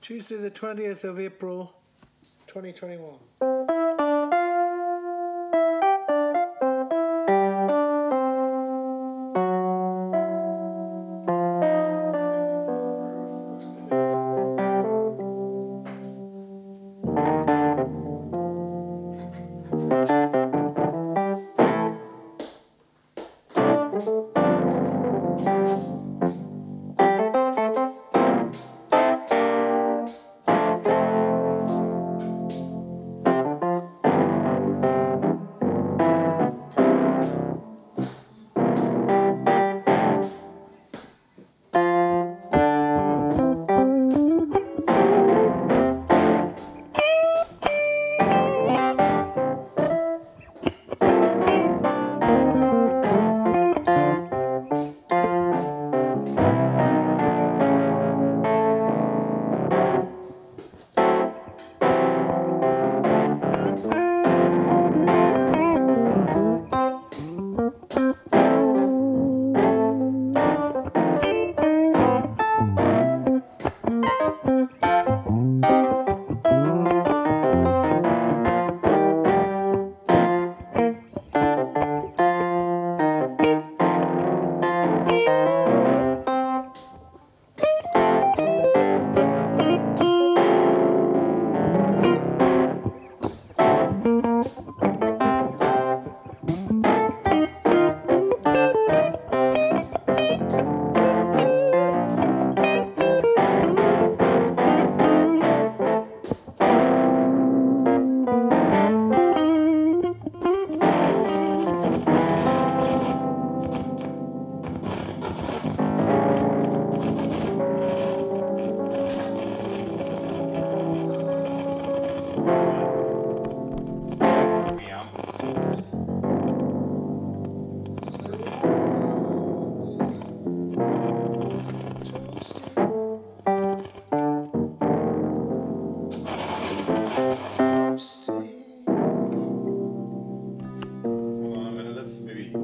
Tuesday, the 20th of April, 2021.